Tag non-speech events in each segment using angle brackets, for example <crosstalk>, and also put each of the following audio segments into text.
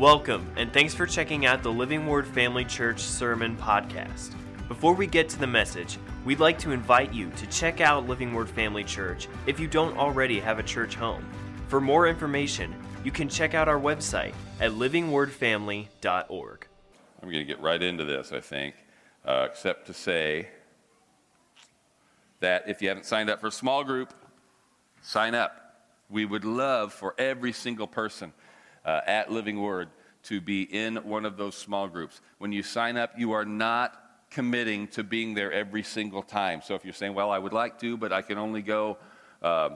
Welcome, and thanks for checking out the Living Word Family Church Sermon Podcast. Before we get to the message, we'd like to invite you to check out Living Word Family Church if you don't already have a church home. For more information, you can check out our website at livingwordfamily.org. I'm going to get right into this, I think, uh, except to say that if you haven't signed up for a small group, sign up. We would love for every single person uh, at Living Word to be in one of those small groups. When you sign up, you are not committing to being there every single time. So if you're saying, well, I would like to, but I can only go uh,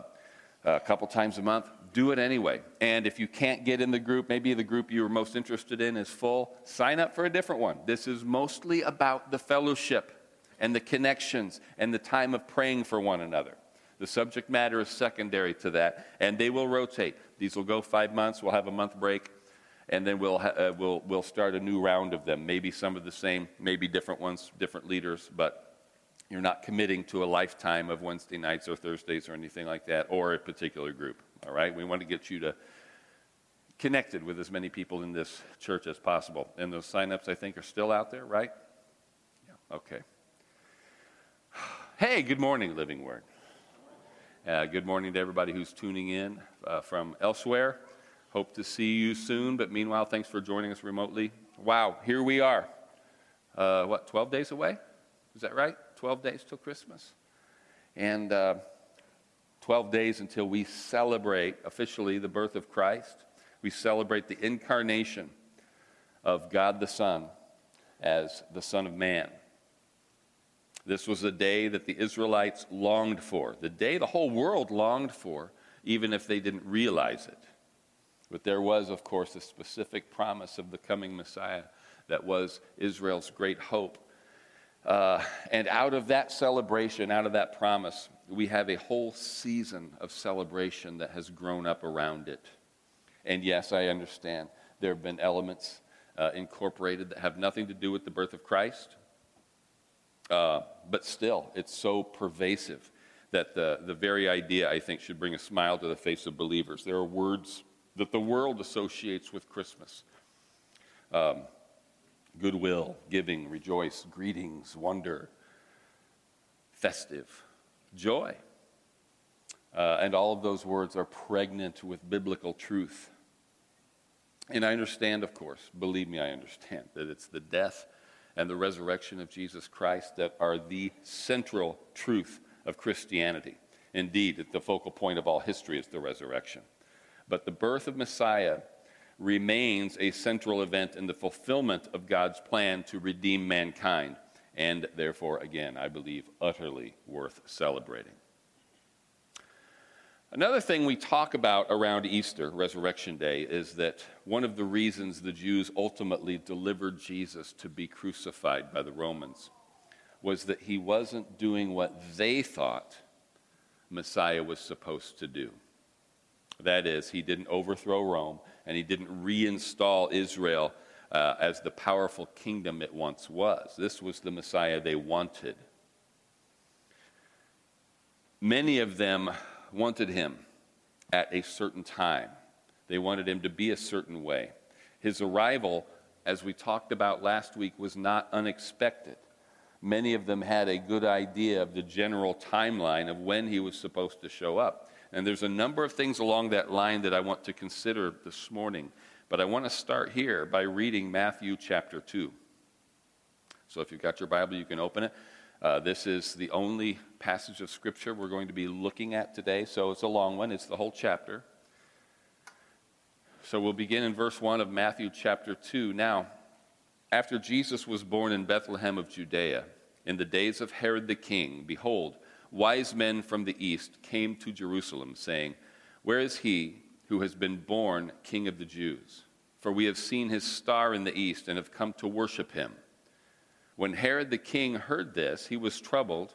a couple times a month, do it anyway. And if you can't get in the group, maybe the group you are most interested in is full, sign up for a different one. This is mostly about the fellowship and the connections and the time of praying for one another. The subject matter is secondary to that, and they will rotate. These will go five months, we'll have a month break, and then we'll, ha- uh, we'll, we'll start a new round of them. Maybe some of the same, maybe different ones, different leaders, but you're not committing to a lifetime of Wednesday nights or Thursdays or anything like that, or a particular group. All right? We want to get you to connected with as many people in this church as possible. And those signups, I think, are still out there, right? Yeah. Okay. <sighs> Hey, good morning, Living Word. Uh, good morning to everybody who's tuning in uh, from elsewhere. Hope to see you soon, but meanwhile, thanks for joining us remotely. Wow, here we are. Uh, what, 12 days away? Is that right? 12 days till Christmas? And uh, 12 days until we celebrate officially the birth of Christ. We celebrate the incarnation of God the Son as the Son of Man. This was a day that the Israelites longed for, the day the whole world longed for, even if they didn't realize it. But there was, of course, a specific promise of the coming Messiah that was Israel's great hope. Uh, and out of that celebration, out of that promise, we have a whole season of celebration that has grown up around it. And yes, I understand there have been elements uh, incorporated that have nothing to do with the birth of Christ, uh, but still, it's so pervasive that the, the very idea, I think, should bring a smile to the face of believers. There are words that the world associates with Christmas um, goodwill, giving, rejoice, greetings, wonder, festive, joy. Uh, and all of those words are pregnant with biblical truth. And I understand, of course, believe me, I understand that it's the death and the resurrection of Jesus Christ that are the central truth of Christianity. Indeed, the focal point of all history is the resurrection. But the birth of Messiah remains a central event in the fulfillment of God's plan to redeem mankind, and therefore, again, I believe, utterly worth celebrating. Another thing we talk about around Easter, Resurrection Day, is that one of the reasons the Jews ultimately delivered Jesus to be crucified by the Romans was that he wasn't doing what they thought Messiah was supposed to do. That is, he didn't overthrow Rome and he didn't reinstall Israel uh, as the powerful kingdom it once was. This was the Messiah they wanted. Many of them wanted him at a certain time, they wanted him to be a certain way. His arrival, as we talked about last week, was not unexpected. Many of them had a good idea of the general timeline of when he was supposed to show up. And there's a number of things along that line that I want to consider this morning. But I want to start here by reading Matthew chapter 2. So if you've got your Bible, you can open it. Uh, this is the only passage of Scripture we're going to be looking at today, so it's a long one, it's the whole chapter. So we'll begin in verse 1 of Matthew chapter 2. Now, after Jesus was born in Bethlehem of Judea, in the days of Herod the king, behold, wise men from the east came to Jerusalem, saying, Where is he who has been born king of the Jews? For we have seen his star in the east and have come to worship him. When Herod the king heard this, he was troubled,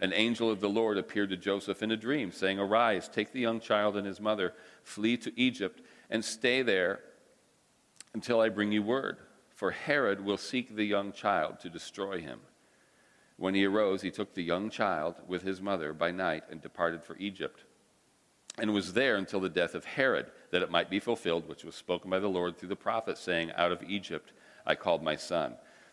an angel of the Lord appeared to Joseph in a dream, saying, Arise, take the young child and his mother, flee to Egypt, and stay there until I bring you word. For Herod will seek the young child to destroy him. When he arose, he took the young child with his mother by night and departed for Egypt, and was there until the death of Herod, that it might be fulfilled, which was spoken by the Lord through the prophet, saying, Out of Egypt I called my son.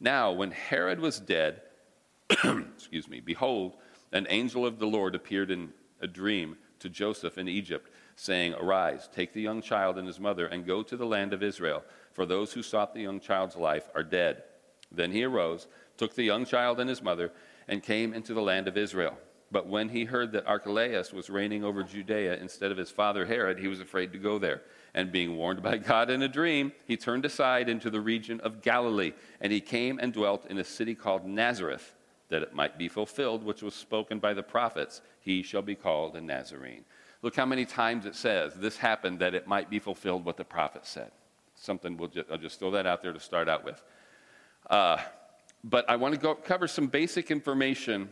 Now, when Herod was dead, <clears throat> excuse me, behold, an angel of the Lord appeared in a dream to Joseph in Egypt, saying, Arise, take the young child and his mother, and go to the land of Israel, for those who sought the young child's life are dead. Then he arose, took the young child and his mother, and came into the land of Israel. But when he heard that Archelaus was reigning over Judea instead of his father Herod, he was afraid to go there. And being warned by God in a dream, he turned aside into the region of Galilee. And he came and dwelt in a city called Nazareth, that it might be fulfilled, which was spoken by the prophets He shall be called a Nazarene. Look how many times it says this happened that it might be fulfilled what the prophet said. Something we'll just, I'll just throw that out there to start out with. Uh, but I want to go cover some basic information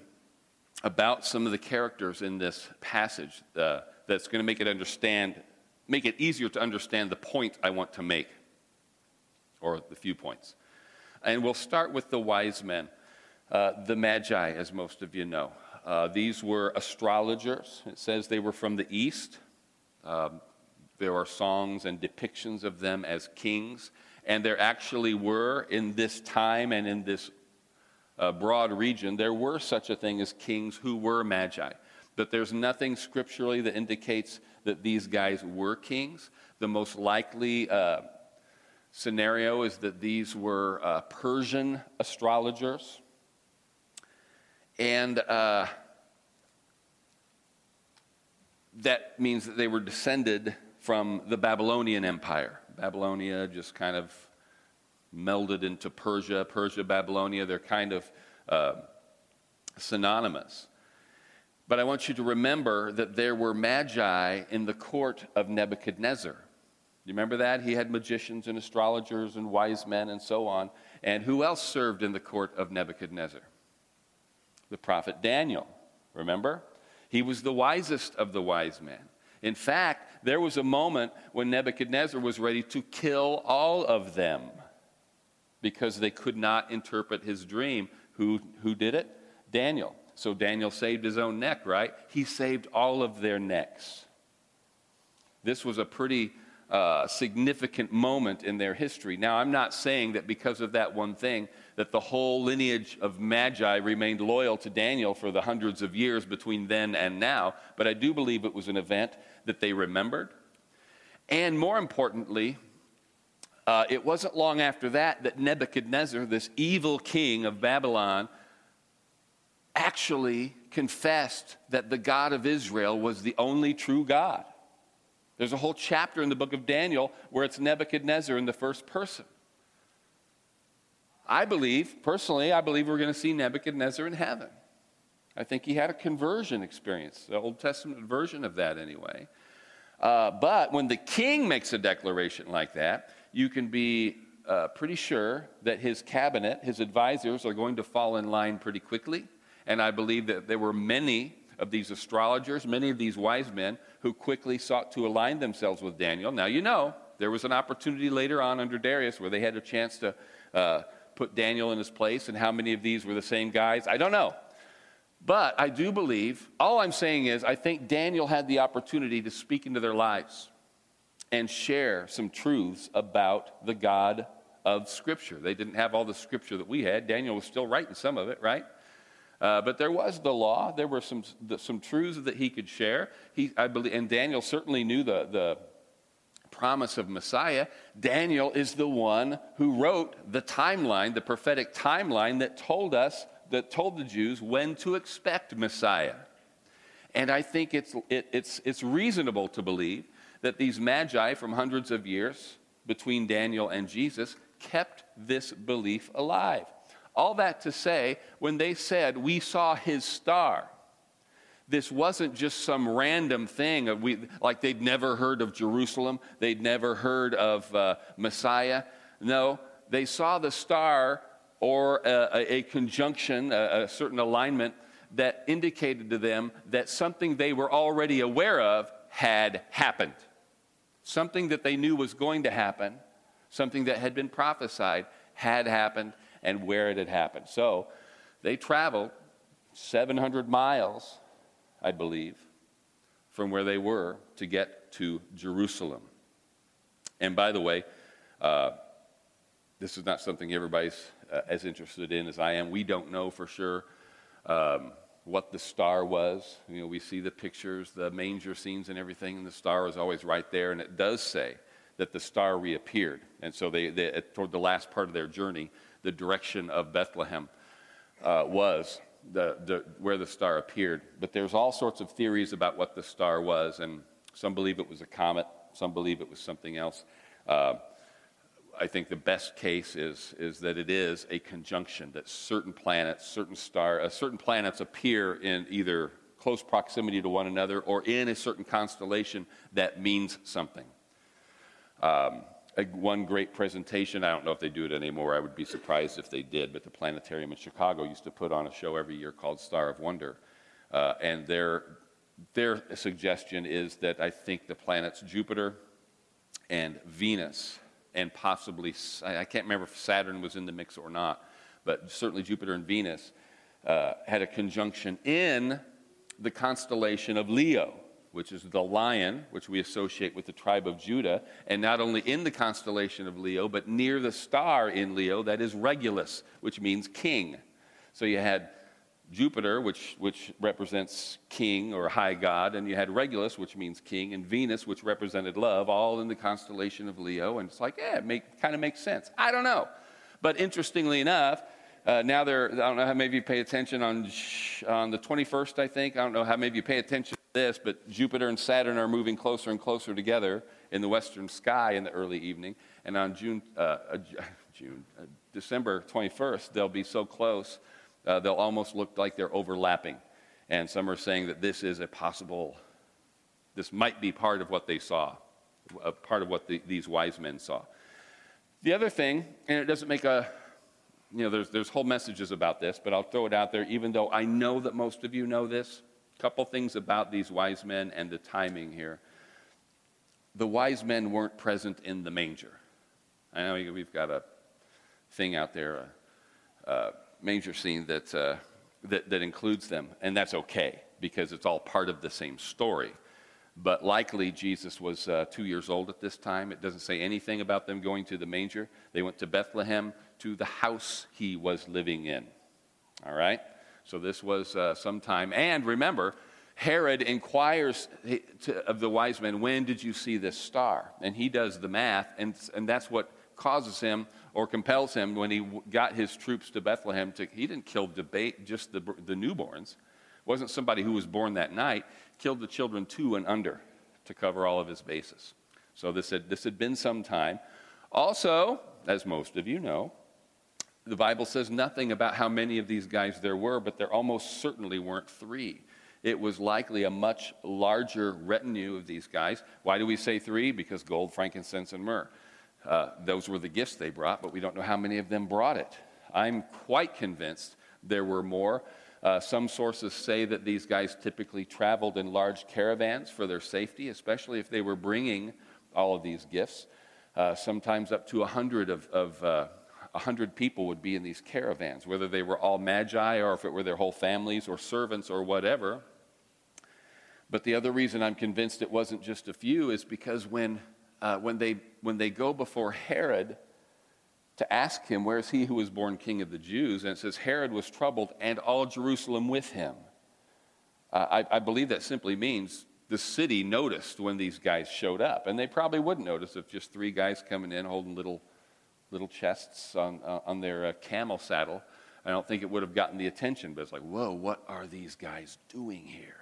about some of the characters in this passage uh, that's going to make it understand, make it easier to understand the point I want to make, or the few points. And we'll start with the wise men, uh, the Magi, as most of you know. Uh, these were astrologers. It says they were from the east. Um, there are songs and depictions of them as kings. And there actually were, in this time and in this uh, broad region, there were such a thing as kings who were magi. But there's nothing scripturally that indicates that these guys were kings. The most likely uh, scenario is that these were uh, Persian astrologers. And uh, that means that they were descended from the Babylonian Empire. Babylonia just kind of melded into Persia, Persia, Babylonia. They're kind of uh, synonymous. But I want you to remember that there were magi in the court of Nebuchadnezzar. You remember that? He had magicians and astrologers and wise men and so on. And who else served in the court of Nebuchadnezzar? The prophet Daniel. Remember? He was the wisest of the wise men. In fact, there was a moment when Nebuchadnezzar was ready to kill all of them because they could not interpret his dream. Who, who did it? Daniel. So Daniel saved his own neck, right? He saved all of their necks. This was a pretty uh, significant moment in their history. Now, I'm not saying that because of that one thing, that the whole lineage of Magi remained loyal to Daniel for the hundreds of years between then and now, but I do believe it was an event that they remembered. And more importantly, uh, it wasn't long after that that Nebuchadnezzar, this evil king of Babylon, actually confessed that the God of Israel was the only true God. There's a whole chapter in the book of Daniel where it's Nebuchadnezzar in the first person. I believe, personally, I believe we're going to see Nebuchadnezzar in heaven. I think he had a conversion experience, the Old Testament version of that anyway. Uh, but when the king makes a declaration like that, you can be uh, pretty sure that his cabinet, his advisors, are going to fall in line pretty quickly. And I believe that there were many of these astrologers, many of these wise men, who quickly sought to align themselves with Daniel. Now, you know, there was an opportunity later on under Darius where they had a chance to uh, put Daniel in his place, and how many of these were the same guys? I don't know. But I do believe, all I'm saying is, I think Daniel had the opportunity to speak into their lives and share some truths about the God of Scripture. They didn't have all the Scripture that we had. Daniel was still writing some of it, right? Uh, but there was the law. There were some, the, some truths that he could share. He, I believe, and Daniel certainly knew the, the promise of Messiah. Daniel is the one who wrote the timeline, the prophetic timeline that told us, that told the Jews when to expect Messiah. And I think it's, it, it's, it's reasonable to believe that these magi from hundreds of years between Daniel and Jesus kept this belief alive. All that to say, when they said, We saw his star, this wasn't just some random thing, we, like they'd never heard of Jerusalem, they'd never heard of uh, Messiah. No, they saw the star or a, a conjunction, a, a certain alignment that indicated to them that something they were already aware of had happened. Something that they knew was going to happen, something that had been prophesied, had happened, and where it had happened. So they traveled 700 miles, I believe, from where they were to get to Jerusalem. And by the way, uh, this is not something everybody's uh, as interested in as I am. We don't know for sure um, what the star was. You know, we see the pictures, the manger scenes, and everything, and the star is always right there. And it does say that the star reappeared. And so, they, they toward the last part of their journey, the direction of Bethlehem uh, was the, the, where the star appeared. But there's all sorts of theories about what the star was, and some believe it was a comet, some believe it was something else. Uh, I think the best case is, is that it is a conjunction, that certain planets, certain star, uh, certain planets appear in either close proximity to one another or in a certain constellation that means something. Um, a, one great presentation, I don't know if they do it anymore, I would be surprised if they did, but the planetarium in Chicago used to put on a show every year called Star of Wonder. Uh, and their, their suggestion is that I think the planets Jupiter and Venus and possibly, I can't remember if Saturn was in the mix or not, but certainly Jupiter and Venus uh, had a conjunction in the constellation of Leo, which is the lion, which we associate with the tribe of Judah, and not only in the constellation of Leo, but near the star in Leo that is Regulus, which means king. So you had Jupiter, which, which represents king or high god, and you had Regulus, which means king, and Venus, which represented love, all in the constellation of Leo. And it's like, yeah, it kind of makes sense. I don't know. But interestingly enough, uh, now they're, I don't know how many of you pay attention on, on the 21st, I think. I don't know how many of you pay attention to this, but Jupiter and Saturn are moving closer and closer together in the western sky in the early evening. And on June, uh, uh, <laughs> June uh, December 21st, they'll be so close uh, they'll almost look like they're overlapping. And some are saying that this is a possible, this might be part of what they saw, a part of what the, these wise men saw. The other thing, and it doesn't make a, you know, there's, there's whole messages about this, but I'll throw it out there, even though I know that most of you know this. A couple things about these wise men and the timing here. The wise men weren't present in the manger. I know we've got a thing out there, a, uh, manger scene that, uh, that, that includes them, and that's okay because it's all part of the same story. But likely Jesus was uh, two years old at this time. It doesn't say anything about them going to the manger. They went to Bethlehem to the house he was living in. All right? So this was uh, sometime. And remember, Herod inquires of the wise men, When did you see this star? And he does the math, and, and that's what causes him or compels him when he got his troops to Bethlehem to, he didn't kill debate just the, the newborns. It wasn't somebody who was born that night, killed the children two and under to cover all of his bases. So this had, this had been some time. Also, as most of you know, the Bible says nothing about how many of these guys there were, but there almost certainly weren't three. It was likely a much larger retinue of these guys. Why do we say three? Because gold, frankincense, and myrrh. Uh, those were the gifts they brought, but we don't know how many of them brought it. I'm quite convinced there were more. Uh, some sources say that these guys typically traveled in large caravans for their safety, especially if they were bringing all of these gifts. Uh, sometimes up to a 100 of, of uh, 100 people would be in these caravans, whether they were all magi or if it were their whole families or servants or whatever. But the other reason I'm convinced it wasn't just a few is because when, uh, when, they, when they go before Herod, to ask him, Where's he who was born king of the Jews? And it says, Herod was troubled and all Jerusalem with him. Uh, I, I believe that simply means the city noticed when these guys showed up. And they probably wouldn't notice if just three guys coming in holding little, little chests on, uh, on their uh, camel saddle. I don't think it would have gotten the attention, but it's like, whoa, what are these guys doing here?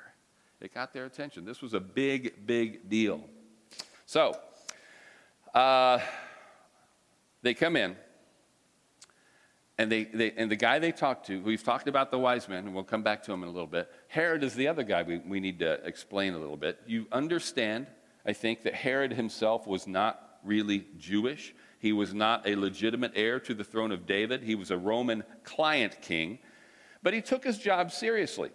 It got their attention. This was a big, big deal. So, uh, they come in, and, they, they, and the guy they talked to, we've talked about the wise men, and we'll come back to him in a little bit. Herod is the other guy we, we need to explain a little bit. You understand, I think, that Herod himself was not really Jewish. He was not a legitimate heir to the throne of David. He was a Roman client king. But he took his job seriously.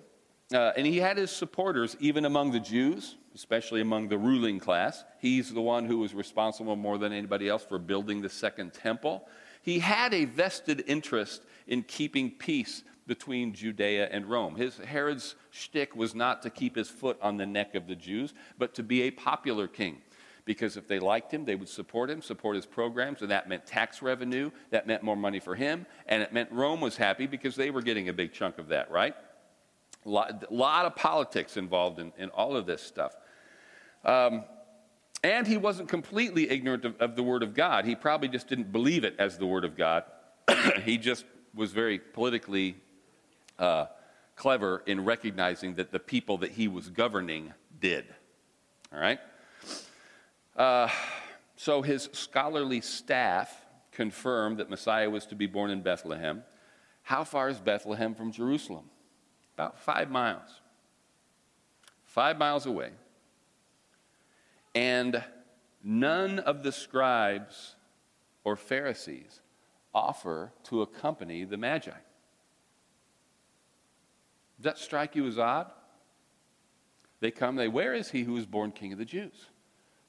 Uh, and he had his supporters even among the Jews, especially among the ruling class. He's the one who was responsible more than anybody else for building the second temple. He had a vested interest in keeping peace between Judea and Rome. His Herod's shtick was not to keep his foot on the neck of the Jews, but to be a popular king. Because if they liked him, they would support him, support his programs, and that meant tax revenue, that meant more money for him, and it meant Rome was happy because they were getting a big chunk of that, right? A lot, lot of politics involved in, in all of this stuff. Um, and he wasn't completely ignorant of, of, the Word of God. He probably just didn't believe it as the Word of God. <clears throat> he just was very politically uh, clever in recognizing that the people that he was governing did. All right? Uh, so his scholarly staff confirmed that Messiah was to be born in Bethlehem. How far is Bethlehem from Jerusalem? About five miles. Five miles away. And none of the scribes or Pharisees offer to accompany the Magi. Does that strike you as odd? They come, they, where is he who was born king of the Jews?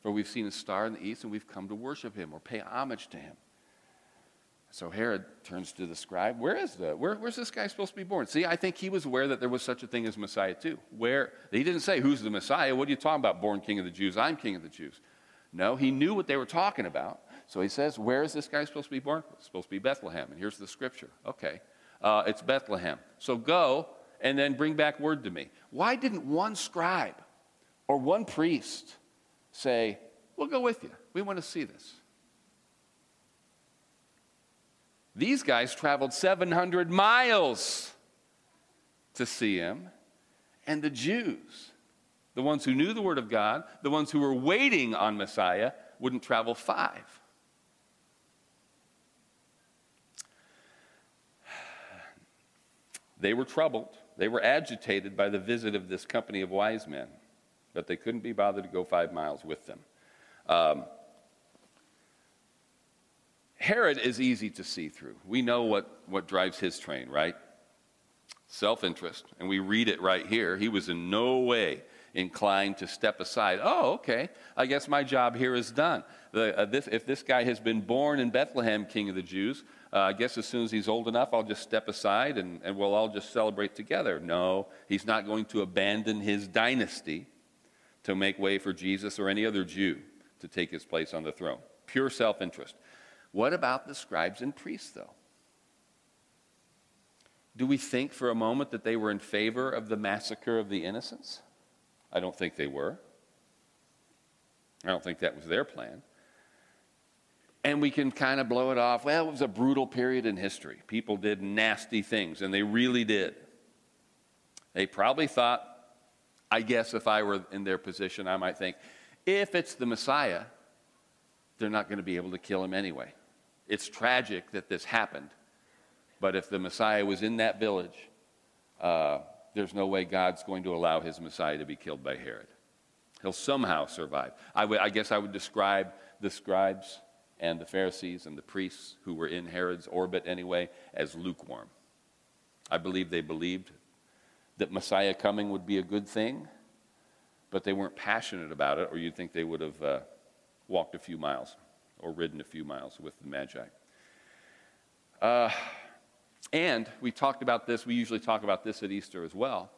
For we've seen a star in the east and we've come to worship him or pay homage to him. So Herod turns to the scribe. Where is the? Where, where's this guy supposed to be born? See, I think he was aware that there was such a thing as Messiah too. Where he didn't say who's the Messiah. What are you talking about? Born King of the Jews? I'm King of the Jews. No, he knew what they were talking about. So he says, Where is this guy supposed to be born? It's supposed to be Bethlehem. And here's the scripture. Okay, uh, it's Bethlehem. So go and then bring back word to me. Why didn't one scribe or one priest say, We'll go with you. We want to see this. These guys traveled 700 miles to see him. And the Jews, the ones who knew the Word of God, the ones who were waiting on Messiah, wouldn't travel five. They were troubled. They were agitated by the visit of this company of wise men, but they couldn't be bothered to go five miles with them. Um, Herod is easy to see through. We know what, what drives his train, right? Self interest. And we read it right here. He was in no way inclined to step aside. Oh, okay. I guess my job here is done. The, uh, this, if this guy has been born in Bethlehem, king of the Jews, uh, I guess as soon as he's old enough, I'll just step aside and, and we'll all just celebrate together. No, he's not going to abandon his dynasty to make way for Jesus or any other Jew to take his place on the throne. Pure self interest. What about the scribes and priests, though? Do we think for a moment that they were in favor of the massacre of the innocents? I don't think they were. I don't think that was their plan. And we can kind of blow it off. Well, it was a brutal period in history. People did nasty things, and they really did. They probably thought, I guess if I were in their position, I might think, if it's the Messiah, they're not going to be able to kill him anyway. It's tragic that this happened, But if the Messiah was in that village, uh, there's no way God's going to allow his Messiah to be killed by Herod. He'll somehow survive. I, guess I would describe the scribes and the Pharisees and the priests who were in Herod's orbit anyway as lukewarm. I believe they believed that Messiah coming would be a good thing, but they weren't passionate about it, or you'd think they would have uh, walked a few miles or ridden a few miles with the Magi. Uh, and we talked about this, we usually talk about this at Easter as well.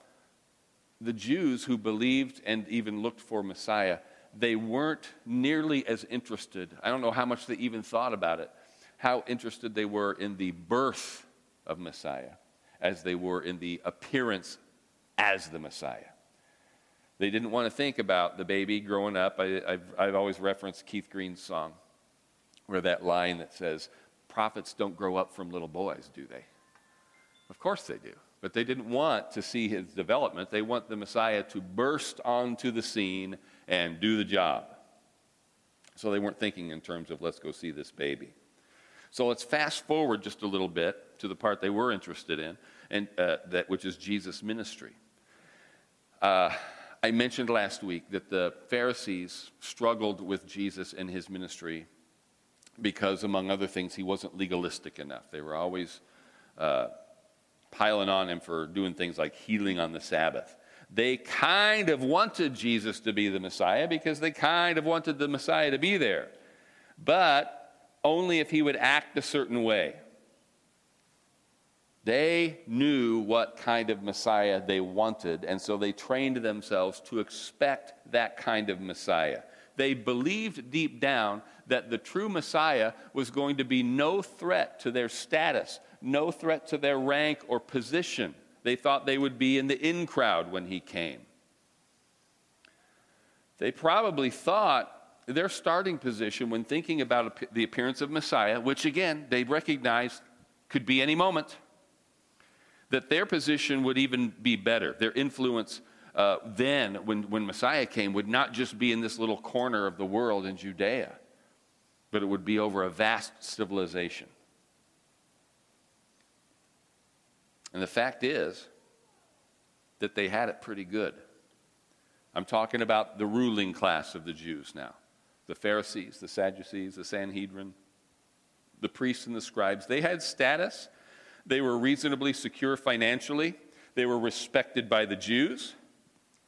The Jews who believed and even looked for Messiah, they weren't nearly as interested. I don't know how much they even thought about it, how interested they were in the birth of Messiah as they were in the appearance as the Messiah. They didn't want to think about the baby growing up. I, have I've always referenced Keith Green's song, where that line that says, Prophets don't grow up from little boys, do they? Of course they do. But they didn't want to see his development. They want the Messiah to burst onto the scene and do the job. So they weren't thinking in terms of, let's go see this baby. So let's fast forward just a little bit to the part they were interested in, and, uh, that, which is Jesus' ministry. Uh, I mentioned last week that the Pharisees struggled with Jesus and his ministry because, among other things, he wasn't legalistic enough. They were always uh, piling on him for doing things like healing on the Sabbath. They kind of wanted Jesus to be the Messiah because they kind of wanted the Messiah to be there, but only if he would act a certain way. They knew what kind of Messiah they wanted, and so they trained themselves to expect that kind of Messiah. They believed deep down that the true Messiah was going to be no threat to their status, no threat to their rank or position. They thought they would be in the in crowd when he came. They probably thought their starting position when thinking about the appearance of Messiah, which again they recognized could be any moment, that their position would even be better. Their influence uh, then, when, when Messiah came, would not just be in this little corner of the world in Judea, but it would be over a vast civilization. And the fact is that they had it pretty good. I'm talking about the ruling class of the Jews now the Pharisees, the Sadducees, the Sanhedrin, the priests and the scribes. They had status, they were reasonably secure financially, they were respected by the Jews,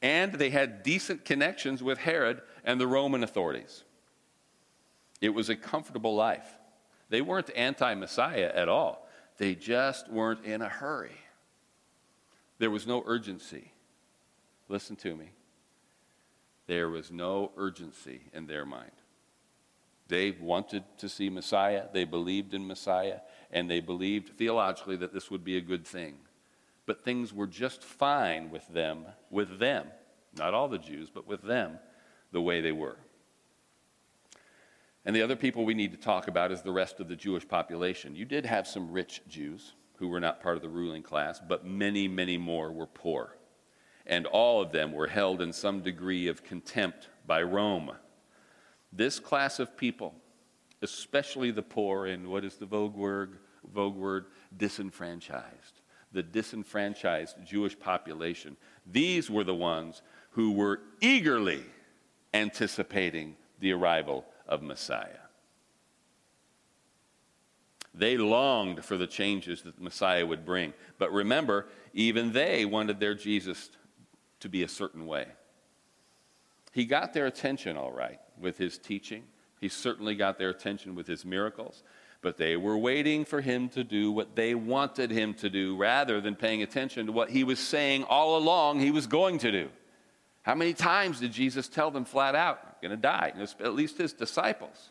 and they had decent connections with Herod and the Roman authorities. It was a comfortable life. They weren't anti Messiah at all. They just weren't in a hurry. There was no urgency. Listen to me. There was no urgency in their mind. They wanted to see Messiah, they believed in Messiah, and they believed theologically that this would be a good thing. But things were just fine with them, with them, not all the Jews, but with them, the way they were. And the other people we need to talk about is the rest of the Jewish population. You did have some rich Jews who were not part of the ruling class, but many, many more were poor. And all of them were held in some degree of contempt by Rome. This class of people, especially the poor, and what is the vogue word? Vogue word? Disenfranchised. The disenfranchised Jewish population. These were the ones who were eagerly anticipating the arrival of Messiah. They longed for the changes that Messiah would bring. But remember, even they wanted their Jesus to be a certain way. He got their attention, all right, with his teaching. He certainly got their attention with his miracles. But they were waiting for him to do what they wanted him to do rather than paying attention to what he was saying all along he was going to do. How many times did Jesus tell them flat out, I'm going to die? At least his disciples.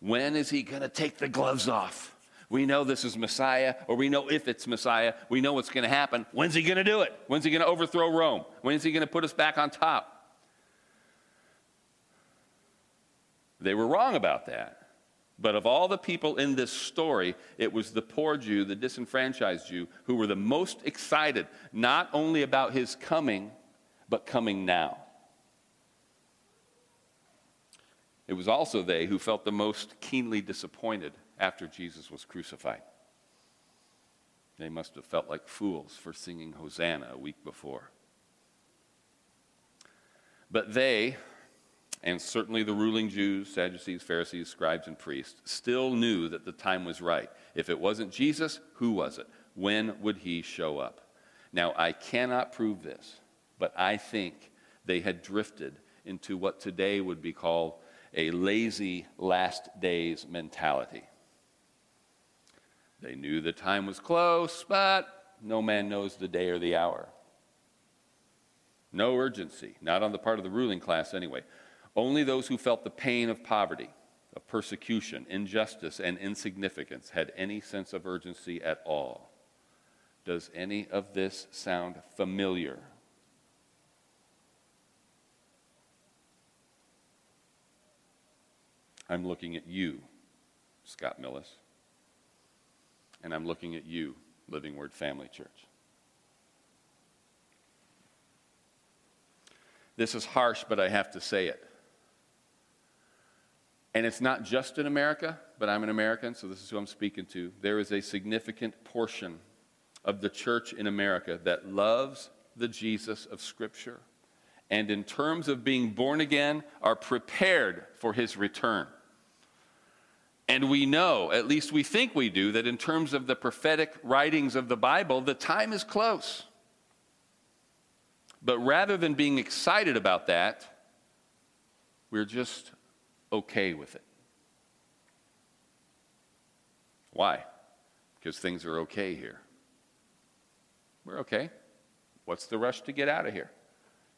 When is he going to take the gloves off? We know this is Messiah, or we know if it's Messiah, we know what's going to happen. When's he going to do it? When's he going to overthrow Rome? When is he going to put us back on top? They were wrong about that. But of all the people in this story, it was the poor Jew, the disenfranchised Jew, who were the most excited, not only about his coming, but coming now. It was also they who felt the most keenly disappointed after Jesus was crucified. They must have felt like fools for singing Hosanna a week before. But they, and certainly the ruling Jews, Sadducees, Pharisees, scribes, and priests, still knew that the time was right. If it wasn't Jesus, who was it? When would he show up? Now, I cannot prove this, but I think they had drifted into what today would be called a lazy last days mentality. They knew the time was close, but no man knows the day or the hour. No urgency, not on the part of the ruling class anyway. Only those who felt the pain of poverty, of persecution, injustice, and insignificance had any sense of urgency at all. Does any of this sound familiar? I'm looking at you, Scott Millis. And I'm looking at you, Living Word Family Church. This is harsh, but I have to say it. And it's not just in America, but I'm an American, so this is who I'm speaking to. There is a significant portion of the church in America that loves the Jesus of Scripture. And in terms of being born again, are prepared for his return. And we know, at least we think we do, that in terms of the prophetic writings of the Bible, the time is close. But rather than being excited about that, we're just okay with it. Why? Because things are okay here. We're okay. What's the rush to get out of here?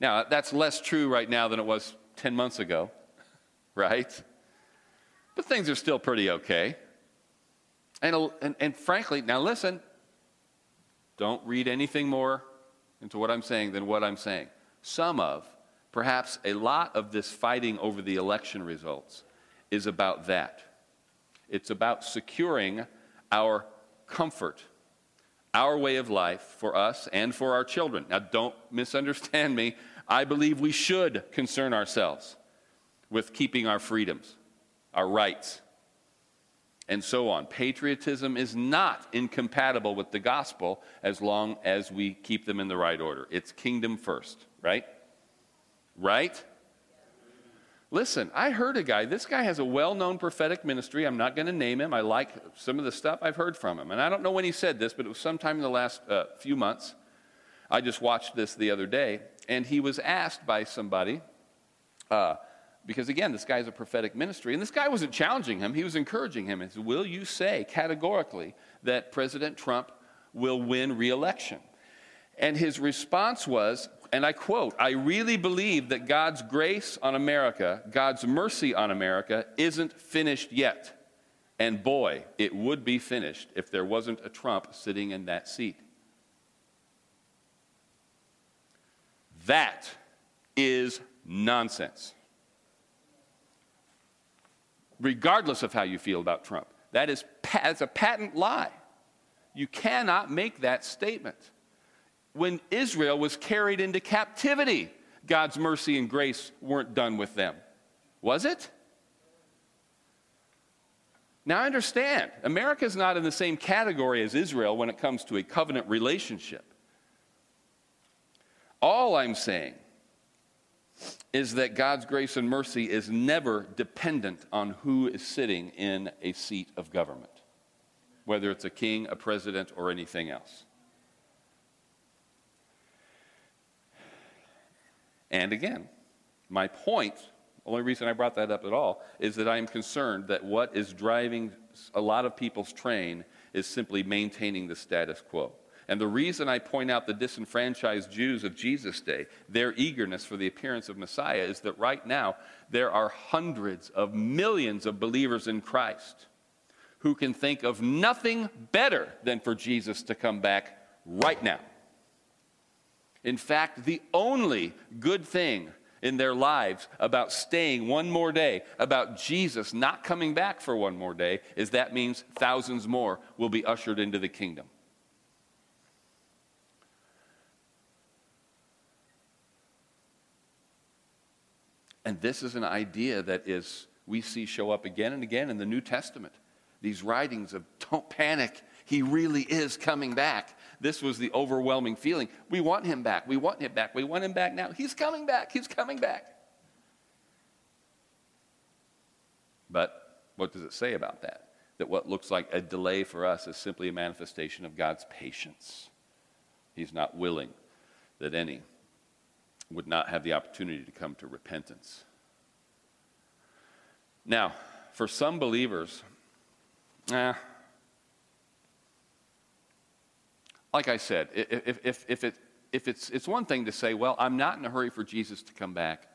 Now, that's less true right now than it was 10 months ago, <laughs> right? But things are still pretty okay. And, and, and frankly, now listen, don't read anything more into what I'm saying than what I'm saying. Some of, perhaps a lot of this fighting over the election results is about that. It's about securing our comfort, our way of life for us and for our children. Now, don't misunderstand me. I believe we should concern ourselves with keeping our freedoms, our rights, and so on. Patriotism is not incompatible with the gospel as long as we keep them in the right order. It's kingdom first, right? Right? Listen, I heard a guy, this guy has a well known prophetic ministry. I'm not going to name him. I like some of the stuff I've heard from him. And I don't know when he said this, but it was sometime in the last uh, few months. I just watched this the other day. And he was asked by somebody, uh, because again, this guy has a prophetic ministry, and this guy wasn't challenging him, he was encouraging him. He said, Will you say categorically that President Trump will win re election? And his response was, and I quote, I really believe that God's grace on America, God's mercy on America, isn't finished yet. And boy, it would be finished if there wasn't a Trump sitting in that seat. That is nonsense regardless of how you feel about Trump. That is that's a patent lie. You cannot make that statement. When Israel was carried into captivity, God's mercy and grace weren't done with them. Was it? Now, I understand, America is not in the same category as Israel when it comes to a covenant relationship. All I'm saying is that God's grace and mercy is never dependent on who is sitting in a seat of government, whether it's a king, a president, or anything else. And again, my point, only reason I brought that up at all, is that I am concerned that what is driving a lot of people's train is simply maintaining the status quo. And the reason I point out the disenfranchised Jews of Jesus' day, their eagerness for the appearance of Messiah, is that right now there are hundreds of millions of believers in Christ who can think of nothing better than for Jesus to come back right now. In fact, the only good thing in their lives about staying one more day, about Jesus not coming back for one more day, is that means thousands more will be ushered into the kingdom. And this is an idea that is we see show up again and again in the New Testament. These writings of don't panic, He really is coming back. This was the overwhelming feeling. We want him back. We want him back. We want him back now. He's coming back. He's coming back. But what does it say about that? That what looks like a delay for us is simply a manifestation of God's patience. He's not willing that any would not have the opportunity to come to repentance. Now, for some believers, eh, like I said, if, if, if, it, if it's, it's one thing to say, well, I'm not in a hurry for Jesus to come back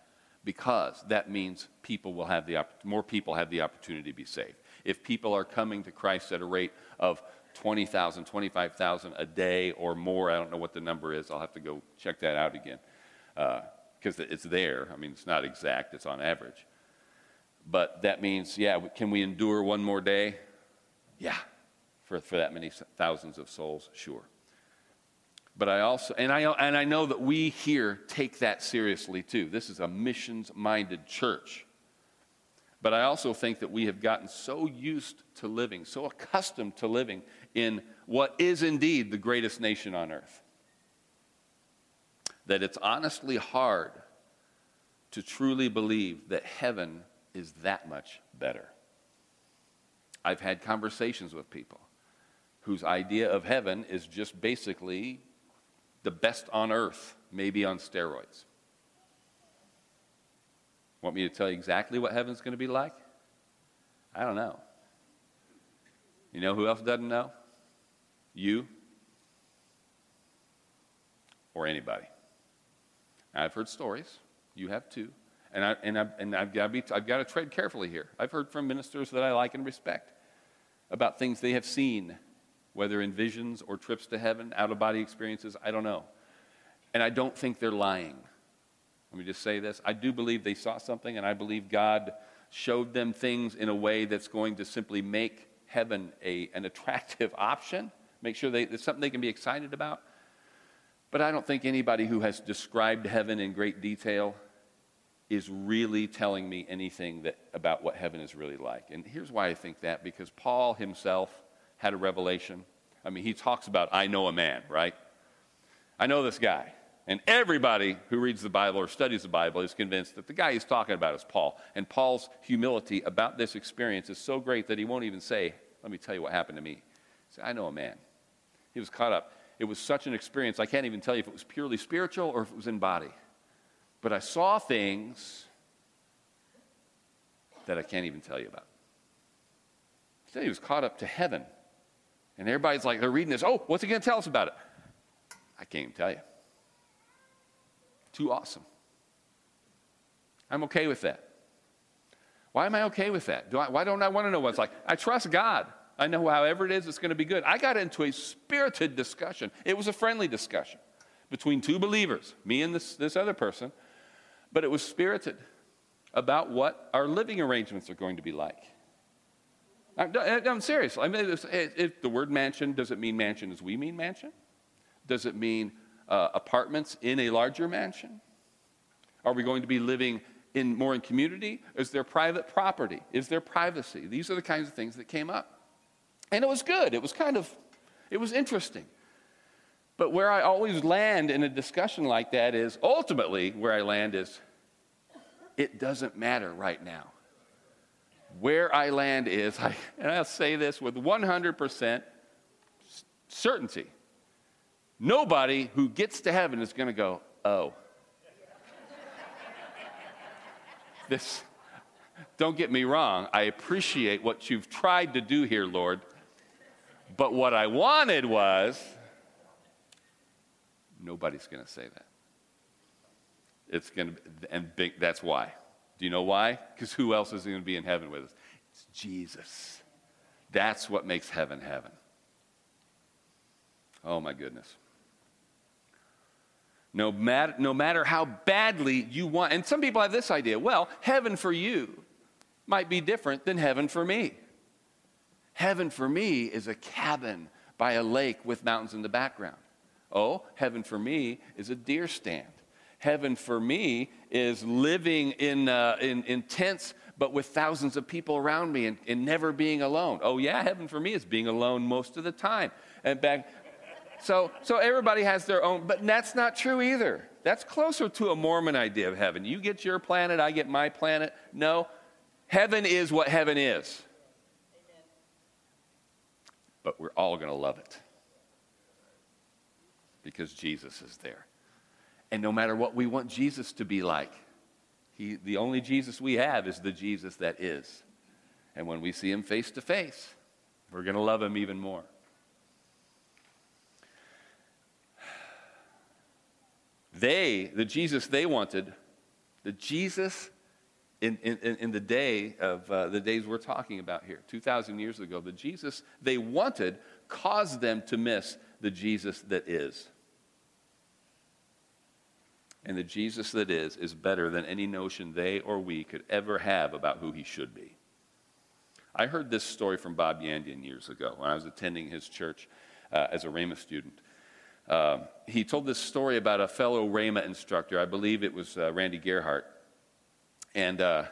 because that means people will have the, more people have the opportunity to be saved. If people are coming to Christ at a rate of 20,000, 25,000 a day or more, I don't know what the number is, I'll have to go check that out again because uh, it's there. I mean, it's not exact, it's on average. But that means, yeah, can we endure one more day? Yeah, for, for that many thousands of souls, sure. But I also, and I, and I know that we here take that seriously too. This is a missions minded church. But I also think that we have gotten so used to living, so accustomed to living in what is indeed the greatest nation on earth, that it's honestly hard to truly believe that heaven is that much better. I've had conversations with people whose idea of heaven is just basically the best on earth, maybe on steroids. Want me to tell you exactly what heaven's going to be like? I don't know. You know who else doesn't know? You or anybody. I've heard stories. You have too. And, I, and, I, and I've, got to be, I've got to tread carefully here. I've heard from ministers that I like and respect about things they have seen, whether in visions or trips to heaven, out of body experiences, I don't know. And I don't think they're lying. Let me just say this. I do believe they saw something, and I believe God showed them things in a way that's going to simply make heaven a, an attractive <laughs> option, make sure they, it's something they can be excited about. But I don't think anybody who has described heaven in great detail is really telling me anything that, about what heaven is really like. And here's why I think that because Paul himself had a revelation. I mean, he talks about, I know a man, right? I know this guy. And everybody who reads the Bible or studies the Bible is convinced that the guy he's talking about is Paul. And Paul's humility about this experience is so great that he won't even say, Let me tell you what happened to me. Said, I know a man. He was caught up. It was such an experience, I can't even tell you if it was purely spiritual or if it was in body. But I saw things that I can't even tell you about. He said he was caught up to heaven. And everybody's like, they're reading this. Oh, what's he going to tell us about it? I can't even tell you. Too awesome. I'm okay with that. Why am I okay with that? Do I, why don't I want to know what it's like? I trust God. I know however it is, it's going to be good. I got into a spirited discussion. It was a friendly discussion between two believers, me and this, this other person, but it was spirited about what our living arrangements are going to be like. I'm, I'm serious. I mean, if the word mansion, does it mean mansion as we mean mansion? Does it mean uh, apartments in a larger mansion? Are we going to be living in more in community? Is there private property? Is there privacy? These are the kinds of things that came up. And it was good. It was kind of, it was interesting. But where I always land in a discussion like that is ultimately where I land is it doesn't matter right now. Where I land is, I, and I'll say this with 100% certainty Nobody who gets to heaven is going to go, oh. this, don't get me wrong, I appreciate what you've tried to do here, Lord. But what I wanted was, nobody's going to say that. It's going to, and big, that's why. Do you know why? Because who else is going to be in heaven with us? It's Jesus. That's what makes heaven heaven. Oh my goodness. No matter, no matter how badly you want, and some people have this idea well, heaven for you might be different than heaven for me. Heaven for me is a cabin by a lake with mountains in the background. Oh, heaven for me is a deer stand. Heaven for me is living in, uh, in, in tents but with thousands of people around me and, and never being alone. Oh, yeah, heaven for me is being alone most of the time. And back, so, so everybody has their own, but that's not true either. That's closer to a Mormon idea of heaven. You get your planet, I get my planet. No, heaven is what heaven is. But we're all going to love it because Jesus is there. And no matter what we want Jesus to be like, he, the only Jesus we have is the Jesus that is. And when we see him face to face, we're going to love him even more. They, the Jesus they wanted, the Jesus in, in, in the day of uh, the days we're talking about here, 2,000 years ago, the Jesus they wanted caused them to miss the Jesus that is. And the Jesus that is, is better than any notion they or we could ever have about who he should be. I heard this story from Bob Yandian years ago when I was attending his church uh, as a Rhema student. Uh, he told this story about a fellow Rhema instructor. I believe it was uh, Randy Gerhart. And uh,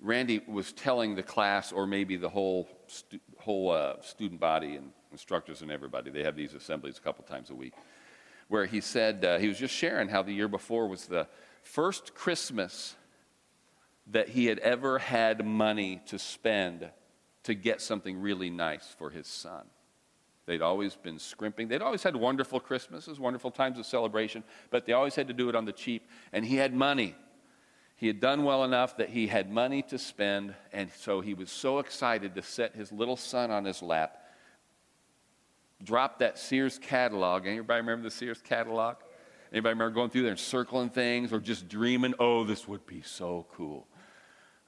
Randy was telling the class, or maybe the whole, stu- whole uh, student body and instructors and everybody, they have these assemblies a couple times a week where he said uh, he was just sharing how the year before was the first Christmas that he had ever had money to spend to get something really nice for his son. They'd always been scrimping. They'd always had wonderful Christmases, wonderful times of celebration, but they always had to do it on the cheap. And he had money. He had done well enough that he had money to spend, and so he was so excited to set his little son on his lap dropped that Sears catalog. Anybody remember the Sears catalog? Anybody remember going through there and circling things or just dreaming, oh, this would be so cool?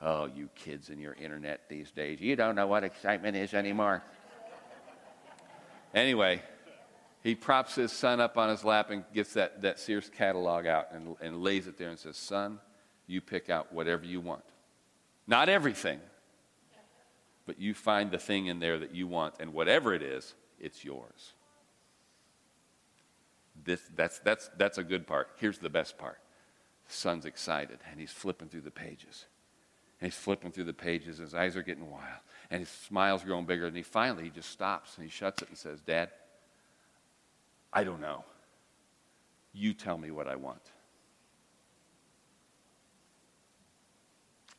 Oh, you kids and your internet these days, you don't know what excitement is anymore. anyway, he props his son up on his lap and gets that, that Sears catalog out and, and lays it there and says, Son, you pick out whatever you want. Not everything, but you find the thing in there that you want, and whatever it is, it's yours. This, that's, that's, that's a good part. Here's the best part. The son's excited, and he's flipping through the pages. And he's flipping through the pages. His eyes are getting wild, and his smile's growing bigger. And he finally he just stops and he shuts it and says, "Dad, I don't know. You tell me what I want."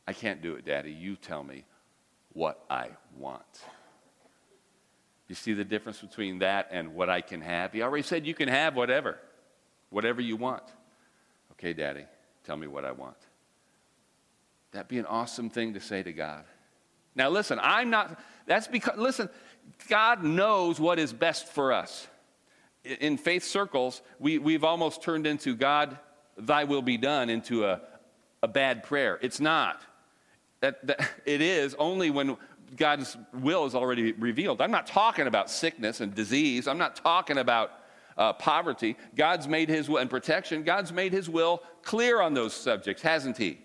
I can't do it, Daddy. You tell me what I want. You see the difference between that and what I can have? He already said you can have whatever, whatever you want. Okay, Daddy, tell me what I want. That'd be an awesome thing to say to God. Now, listen, I'm not, that's because, listen, God knows what is best for us. In faith circles, we, we've almost turned into God, thy will be done, into a, a bad prayer. It's not. That, that, <laughs> it is only when God's will is already revealed. I'm not talking about sickness and disease. I'm not talking about uh, poverty. God's made his will and protection. God's made his will clear on those subjects, hasn't he?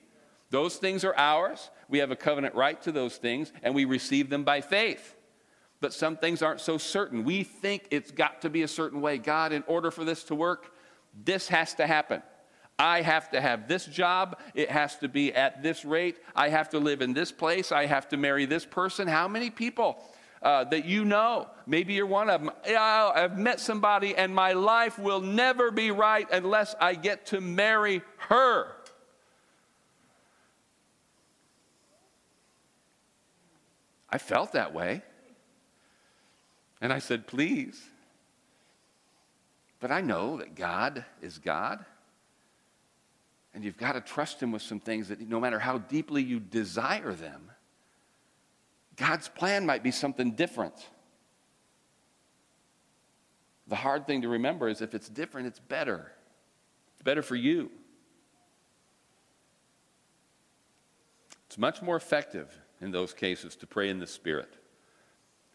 Those things are ours. We have a covenant right to those things, and we receive them by faith. But some things aren't so certain. We think it's got to be a certain way. God, in order for this to work, this has to happen. I have to have this job. It has to be at this rate. I have to live in this place. I have to marry this person. How many people uh, that you know? Maybe you're one of them. I've met somebody and my life will never be right unless I get to marry her. I felt that way. And I said, please. But I know that God is God. And you've got to trust Him with some things that no matter how deeply you desire them, God's plan might be something different. The hard thing to remember is if it's different, it's better. It's better for you. It's much more effective in those cases to pray in the Spirit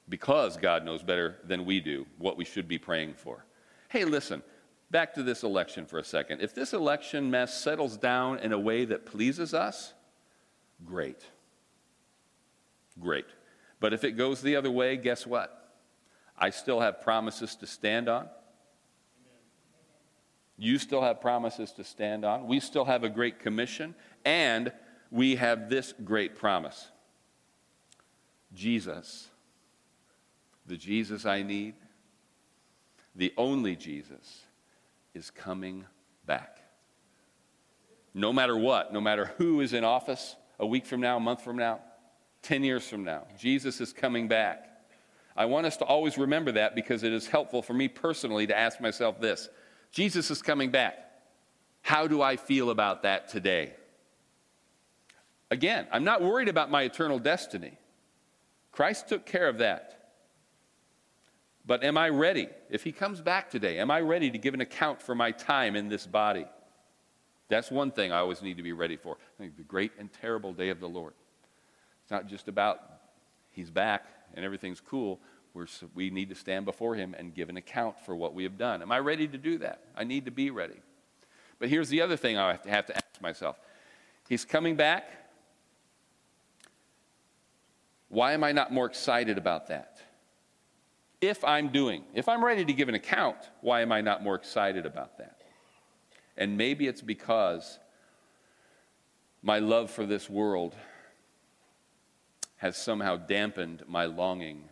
because God knows better than we do what we should be praying for. Hey, listen, back to this election for a second. If this election mess settles down in a way that pleases us, great. Great. But if it goes the other way, guess what? I still have promises to stand on. You still have promises to stand on. We still have a great commission. And we have this great promise Jesus, the Jesus I need, the only Jesus, is coming back. No matter what, no matter who is in office a week from now, a month from now, 10 years from now, Jesus is coming back. I want us to always remember that because it is helpful for me personally to ask myself this Jesus is coming back. How do I feel about that today? Again, I'm not worried about my eternal destiny. Christ took care of that. But am I ready? If he comes back today, am I ready to give an account for my time in this body? That's one thing I always need to be ready for. the great and terrible day of the Lord. It's not just about he's back and everything's cool. We're, we need to stand before him and give an account for what we have done. Am I ready to do that? I need to be ready. But here's the other thing I have to, have to ask myself He's coming back. Why am I not more excited about that? If I'm doing, if I'm ready to give an account, why am I not more excited about that? And maybe it's because my love for this world has somehow dampened my longing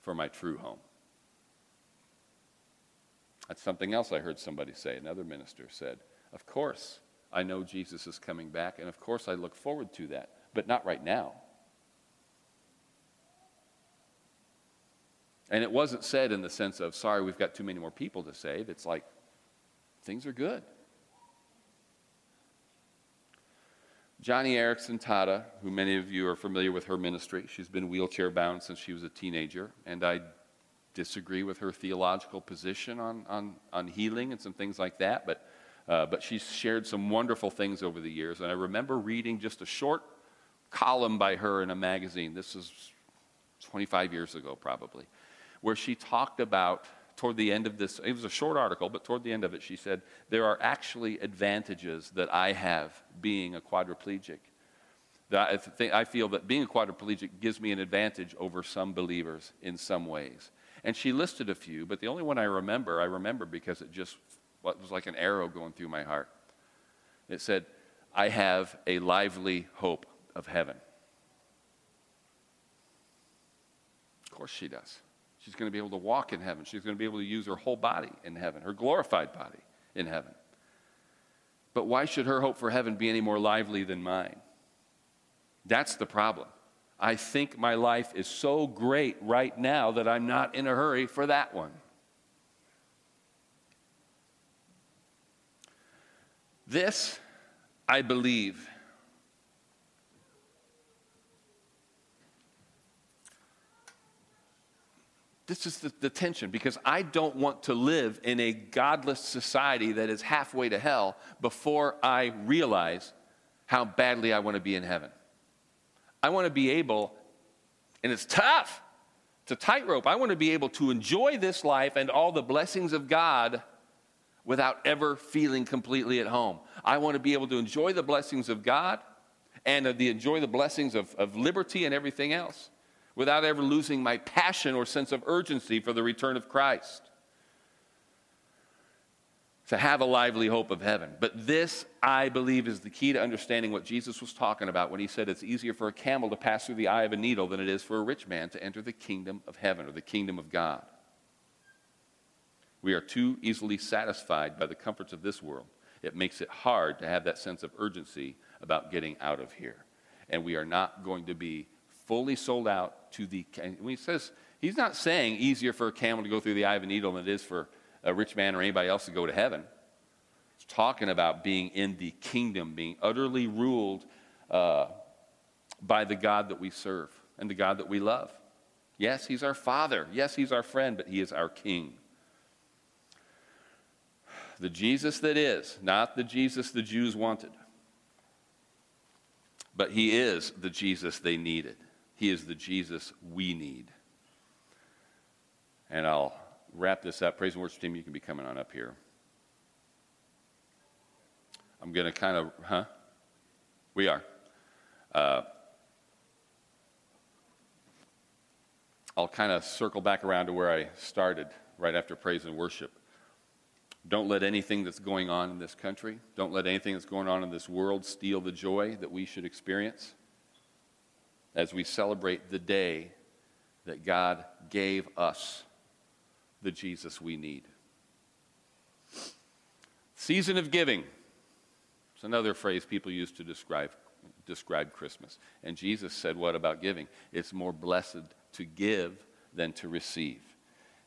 for my true home. That's something else I heard somebody say. Another minister said, Of course, I know Jesus is coming back, and of course, I look forward to that, but not right now. And it wasn't said in the sense of, sorry, we've got too many more people to save. It's like, things are good. Joni Eareckson Tada, who many of you are familiar with her ministry, she's been wheelchair bound since she was a teenager, and I disagree with her theological position on, on, on healing and some things like that, but, uh, but she's shared some wonderful things over the years. And I remember reading just a short column by her in a magazine. This is 25 years ago, probably where she talked about, toward the end of this, it was a short article, but toward the end of it, she said, There are actually advantages that I have being a quadriplegic. That I, think, I feel that being a quadriplegic gives me an advantage over some believers in some ways. And she listed a few, but the only one I remember, I remember because it just was like an arrow going through my heart. It said, I have a lively hope of heaven. Of course she does. She's going to be able to walk in heaven. She's going to be able to use her whole body in heaven, her glorified body in heaven. But why should her hope for heaven be any more lively than mine? That's the problem. I think my life is so great right now that I'm not in a hurry for that one. This, I believe, this is the, the, tension because I don't want to live in a godless society that is halfway to hell before I realize how badly I want to be in heaven. I want to be able, and it's tough, it's a tightrope. I want to be able to enjoy this life and all the blessings of God without ever feeling completely at home. I want to be able to enjoy the blessings of God and the, enjoy the blessings of, of liberty and everything else without ever losing my passion or sense of urgency for the return of Christ. To have a lively hope of heaven. But this, I believe, is the key to understanding what Jesus was talking about when he said it's easier for a camel to pass through the eye of a needle than it is for a rich man to enter the kingdom of heaven or the kingdom of God. We are too easily satisfied by the comforts of this world. It makes it hard to have that sense of urgency about getting out of here. And we are not going to be fully sold out to the. When he says, he's not saying easier for a camel to go through the eye of a needle than it is for a rich man or anybody else to go to heaven. He's talking about being in the kingdom, being utterly ruled uh, by the God that we serve and the God that we love. Yes, he's our father. Yes, he's our friend, but he is our king. The Jesus that is, not the Jesus the Jews wanted, but he is the Jesus they needed. He is the Jesus we need. And I'll wrap this up. Praise and worship team, you can be coming on up here. I'm going to kind of, huh? We are. Uh, I'll kind of circle back around to where I started right after praise and worship. Don't let anything that's going on in this country, don't let anything that's going on in this world steal the joy that we should experience as we celebrate the day that God gave us the Jesus we need. Season of giving. It's another phrase people use to describe, describe Christmas. And Jesus said, What about giving? It's more blessed to give than to receive.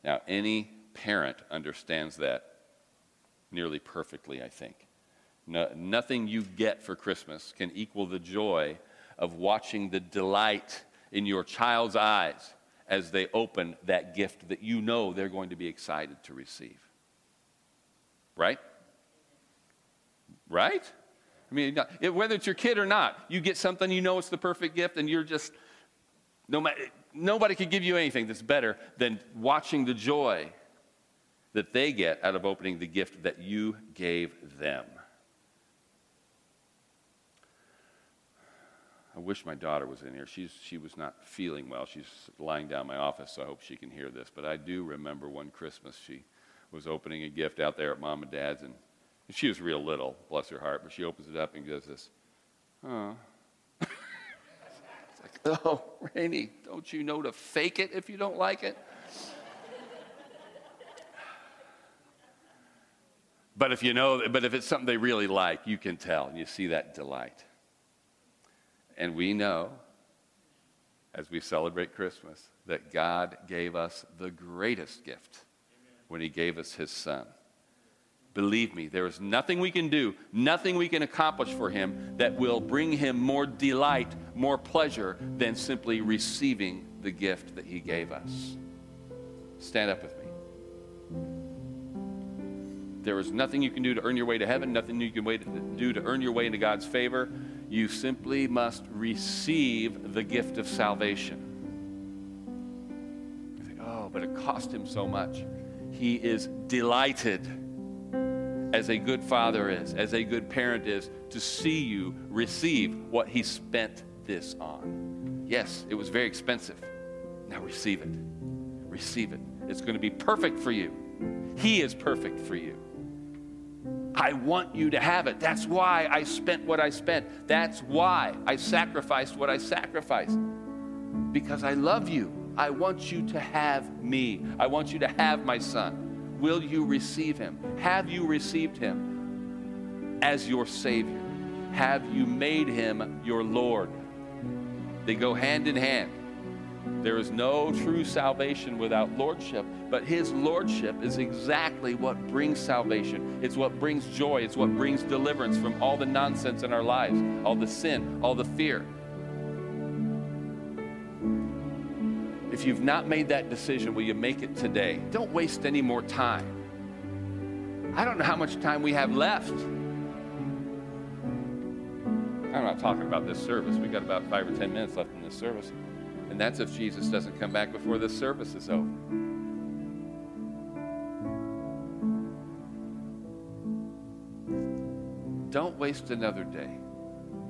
Now, any parent understands that nearly perfectly, I think. No, nothing you get for Christmas can equal the joy of watching the delight in your child's eyes as they open that gift that you know they're going to be excited to receive. Right? Right? I mean, whether it's your kid or not, you get something you know it's the perfect gift, and you're just, no matter, nobody could give you anything that's better than watching the joy that they get out of opening the gift that you gave them. I wish my daughter was in here. She's, she was not feeling well. She's lying down in my office, so I hope she can hear this. But I do remember one Christmas she was opening a gift out there at mom and dad's, and she was real little, bless her heart, but she opens it up and goes this, oh. <laughs> it's like, oh, Rainey, don't you know to fake it if you don't like it? <sighs> but if you know, but if it's something they really like, you can tell, and you see that delight. And we know, as we celebrate Christmas, that God gave us the greatest gift when He gave us His Son. Believe me, there is nothing we can do, nothing we can accomplish for Him that will bring Him more delight, more pleasure than simply receiving the gift that He gave us. Stand up with me. There is nothing you can do to earn your way to heaven, nothing you can do to earn your way into God's favor. You simply must receive the gift of salvation. Think, oh, but it cost him so much. He is delighted, as a good father is, as a good parent is, to see you receive what he spent this on. Yes, it was very expensive. Now receive it. Receive it. It's going to be perfect for you. He is perfect for you. I want you to have it. That's why I spent what I spent. That's why I sacrificed what I sacrificed. Because I love you. I want you to have me. I want you to have my son. Will you receive him? Have you received him as your Savior? Have you made him your Lord? They go hand in hand. There is no true salvation without lordship, but his lordship is exactly what brings salvation. It's what brings joy. It's what brings deliverance from all the nonsense in our lives, all the sin, all the fear. If you've not made that decision, will you make it today? Don't waste any more time. I don't know how much time we have left. I'm not talking about this service. We got about five or ten minutes left in this service. And that's if Jesus doesn't come back before this service is over. Don't waste another day.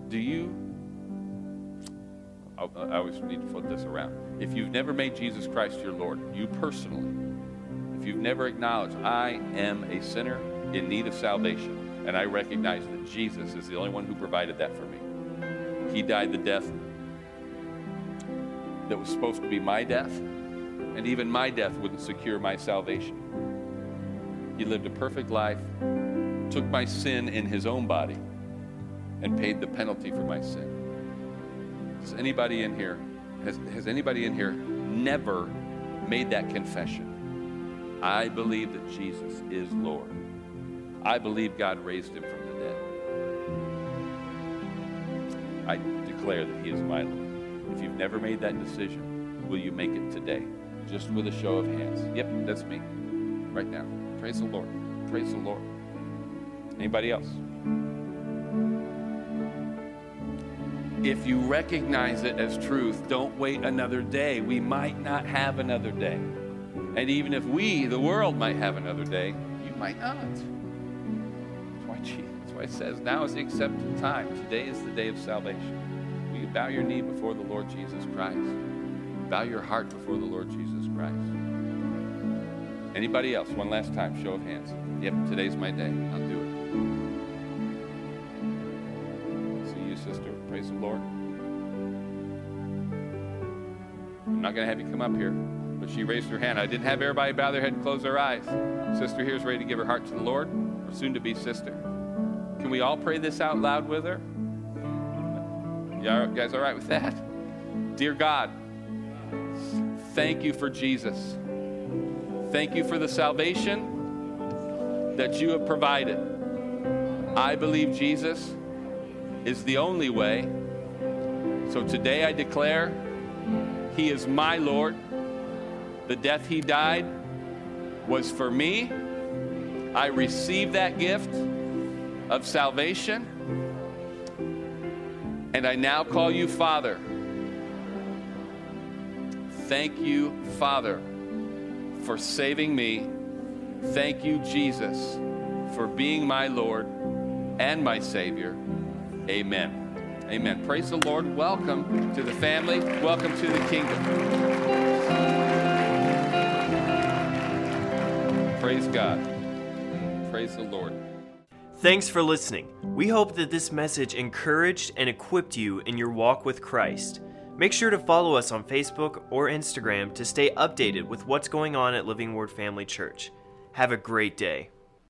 Do you? I always need to flip this around. If you've never made Jesus Christ your Lord, you personally, if you've never acknowledged, I am a sinner in need of salvation, and I recognize that Jesus is the only one who provided that for me. He died the death that was supposed to be my death, and even my death wouldn't secure my salvation. He lived a perfect life, took my sin in his own body, and paid the penalty for my sin. Does anybody in here, has, has anybody in here never made that confession? I believe that Jesus is Lord. I believe God raised him from the dead. I declare that he is my Lord. If you've never made that decision, will you make it today? Just with a show of hands. Yep, that's me. Right now. Praise the Lord. Praise the Lord. Anybody else? If you recognize it as truth, don't wait another day. We might not have another day. And even if we, the world, might have another day, you might not. That's why, Jesus, that's why it says now is the accepted time. Today is the day of salvation bow your knee before the Lord Jesus Christ. Bow your heart before the Lord Jesus Christ. Anybody else? One last time, show of hands. Yep, today's my day. I'll do it. See you, sister. Praise the Lord. I'm not going to have you come up here, but she raised her hand. I didn't have everybody bow their head and close their eyes. Sister here is ready to give her heart to the Lord, or soon to be sister. Can we all pray this out loud with her? You guys all right with that? Dear God, thank you for Jesus. Thank you for the salvation that you have provided. I believe Jesus is the only way. So today I declare He is my Lord. The death He died was for me. I receive that gift of salvation. And I now call you Father. Thank you, Father for saving me. Thank you, Jesus, for being my Lord and my Savior. Amen. Amen. Praise the Lord. Welcome to the family. Welcome to the kingdom. Praise God. Praise the Lord. Thanks for listening. We hope that this message encouraged and equipped you in your walk with Christ. Make sure to follow us on Facebook or Instagram to stay updated with what's going on at Living Word Family Church. Have a great day.